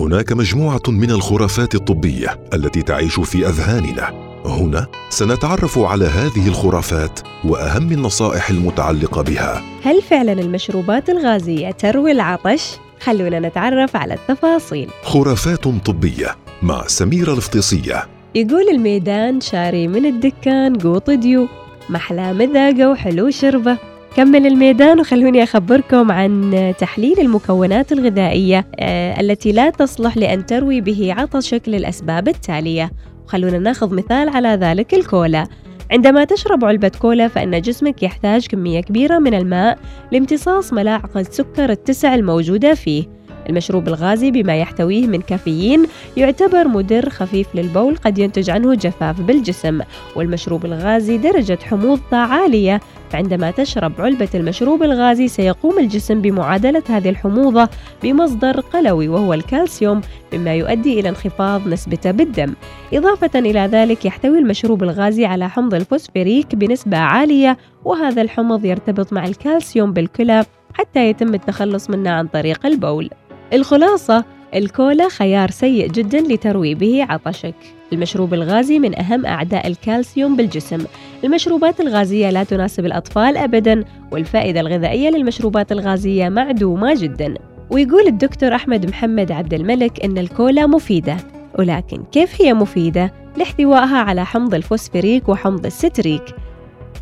هناك مجموعة من الخرافات الطبية التي تعيش في أذهاننا. هنا سنتعرف على هذه الخرافات وأهم النصائح المتعلقة بها. هل فعلا المشروبات الغازية تروي العطش؟ خلونا نتعرف على التفاصيل. خرافات طبية مع سميره الفطيسيه يقول الميدان شاري من الدكان قوط ديو محلى مذاقة وحلو شربة. كمل الميدان وخلوني أخبركم عن تحليل المكونات الغذائية آه، التي لا تصلح لأن تروي به عطشك للأسباب التالية. وخلونا ناخذ مثال على ذلك الكولا. عندما تشرب علبة كولا فإن جسمك يحتاج كمية كبيرة من الماء لامتصاص ملاعق السكر التسع الموجودة فيه. المشروب الغازي بما يحتويه من كافيين يعتبر مدر خفيف للبول قد ينتج عنه جفاف بالجسم والمشروب الغازي درجة حموضته عالية فعندما تشرب علبة المشروب الغازي سيقوم الجسم بمعادلة هذه الحموضة بمصدر قلوي وهو الكالسيوم مما يؤدي إلى انخفاض نسبته بالدم. إضافة إلى ذلك يحتوي المشروب الغازي على حمض الفوسفوريك بنسبة عالية وهذا الحمض يرتبط مع الكالسيوم بالكلى حتى يتم التخلص منه عن طريق البول. الخلاصة الكولا خيار سيء جدا لتروي به عطشك. المشروب الغازي من أهم أعداء الكالسيوم بالجسم. المشروبات الغازية لا تناسب الأطفال أبدا والفائدة الغذائية للمشروبات الغازية معدومة جدا. ويقول الدكتور أحمد محمد عبد الملك أن الكولا مفيدة. ولكن كيف هي مفيدة؟ لاحتوائها على حمض الفوسفوريك وحمض الستريك.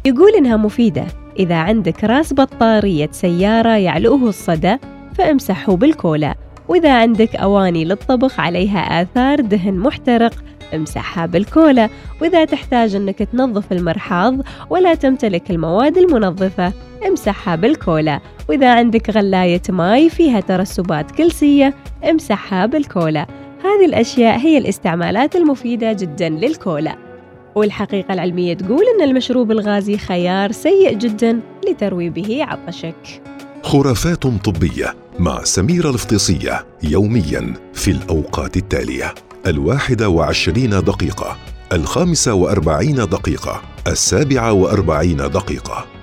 يقول إنها مفيدة إذا عندك راس بطارية سيارة يعلؤه الصدى فامسحه بالكولا. وإذا عندك أواني للطبخ عليها آثار دهن محترق امسحها بالكولا. وإذا تحتاج أنك تنظف المرحاض ولا تمتلك المواد المنظفة امسحها بالكولا. وإذا عندك غلاية ماي فيها ترسبات كلسية امسحها بالكولا. هذه الأشياء هي الاستعمالات المفيدة جدا للكولا. والحقيقة العلمية تقول أن المشروب الغازي خيار سيء جدا لتروي به عطشك. خرافات طبية مع سميرة الفطيسية يوميا في الأوقات التالية. الواحدة وعشرين دقيقة الخامسة وأربعين دقيقة السابعة وأربعين دقيقة.